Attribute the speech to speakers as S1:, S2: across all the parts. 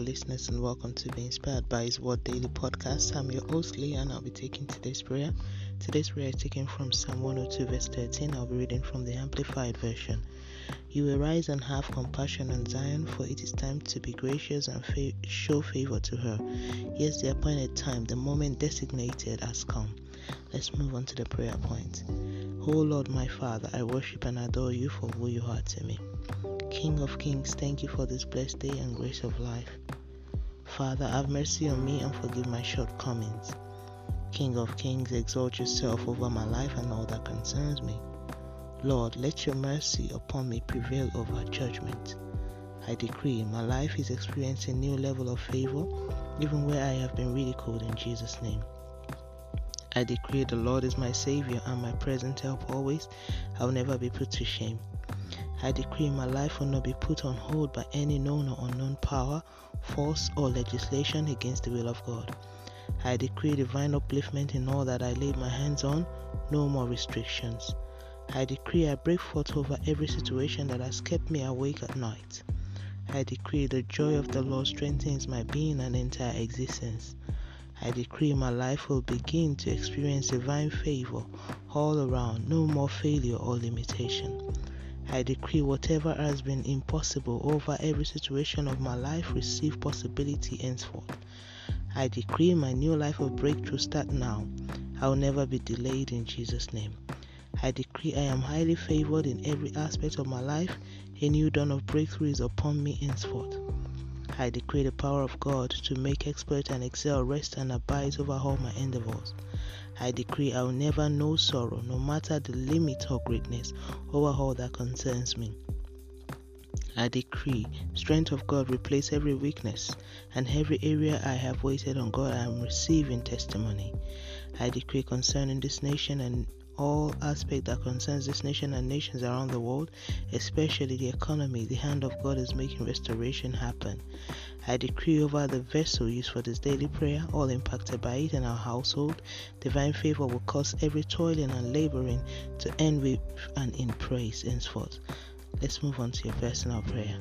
S1: listeners, and welcome to Be Inspired by His Word Daily Podcast. I'm your host, Leah, and I'll be taking today's prayer. Today's prayer is taken from Psalm 102, verse 13. I'll be reading from the Amplified Version. You will rise and have compassion on Zion, for it is time to be gracious and fa- show favor to her. Yes, the appointed time, the moment designated, has come. Let's move on to the prayer point. O Lord, my Father, I worship and adore you for who you are to me. King of Kings, thank you for this blessed day and grace of life. Father, have mercy on me and forgive my shortcomings. King of Kings, exalt yourself over my life and all that concerns me. Lord, let your mercy upon me prevail over judgment. I decree my life is experiencing new level of favor, even where I have been ridiculed in Jesus' name. I decree the Lord is my Savior and my present help always. I will never be put to shame. I decree my life will not be put on hold by any known or unknown power, force, or legislation against the will of God. I decree divine upliftment in all that I lay my hands on, no more restrictions. I decree I break forth over every situation that has kept me awake at night. I decree the joy of the Lord strengthens my being and entire existence. I decree my life will begin to experience divine favor all around, no more failure or limitation. I decree whatever has been impossible over every situation of my life receive possibility henceforth. I decree my new life of breakthrough start now. I will never be delayed in Jesus' name. I decree I am highly favored in every aspect of my life. A new dawn of breakthrough is upon me henceforth. I decree the power of God to make exploit and excel rest and abide over all my endeavors. I decree I will never know sorrow, no matter the limit or greatness, over all that concerns me. I decree strength of God replace every weakness, and every area I have waited on God I am receiving testimony. I decree concerning this nation and all aspect that concerns this nation and nations around the world, especially the economy, the hand of God is making restoration happen. I decree over the vessel used for this daily prayer, all impacted by it in our household, divine favor will cause every toiling and laboring to end with and in praise henceforth. Let's move on to your personal prayer.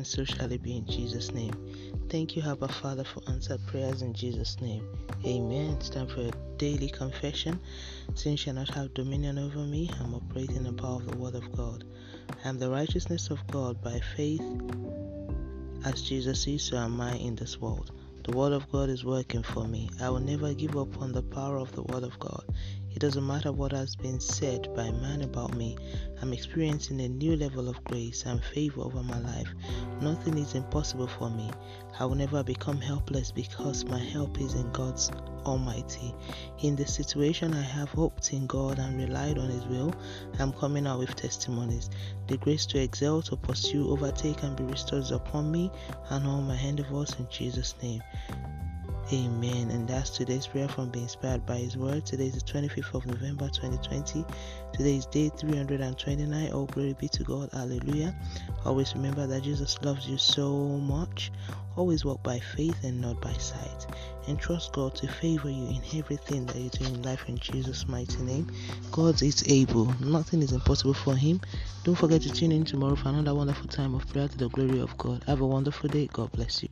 S1: And so shall it be in Jesus' name. Thank you, Abba Father, for answered prayers in Jesus' name. Amen. It's time for a daily confession. Sin shall not have dominion over me. I'm operating the power of the Word of God. I am the righteousness of God by faith. As Jesus is, so am I in this world. The Word of God is working for me. I will never give up on the power of the Word of God. It doesn't matter what has been said by man about me. I'm experiencing a new level of grace and favor over my life. Nothing is impossible for me. I will never become helpless because my help is in God's Almighty. In this situation, I have hoped in God and relied on His will. I'm coming out with testimonies. The grace to excel, to pursue, overtake, and be restored upon me and all my endeavors in Jesus' name. Amen. And that's today's prayer from being inspired by His Word. Today is the 25th of November 2020. Today is day 329. All glory be to God. Hallelujah. Always remember that Jesus loves you so much. Always walk by faith and not by sight. And trust God to favor you in everything that you do in life in Jesus' mighty name. God is able. Nothing is impossible for Him. Don't forget to tune in tomorrow for another wonderful time of prayer to the glory of God. Have a wonderful day. God bless you.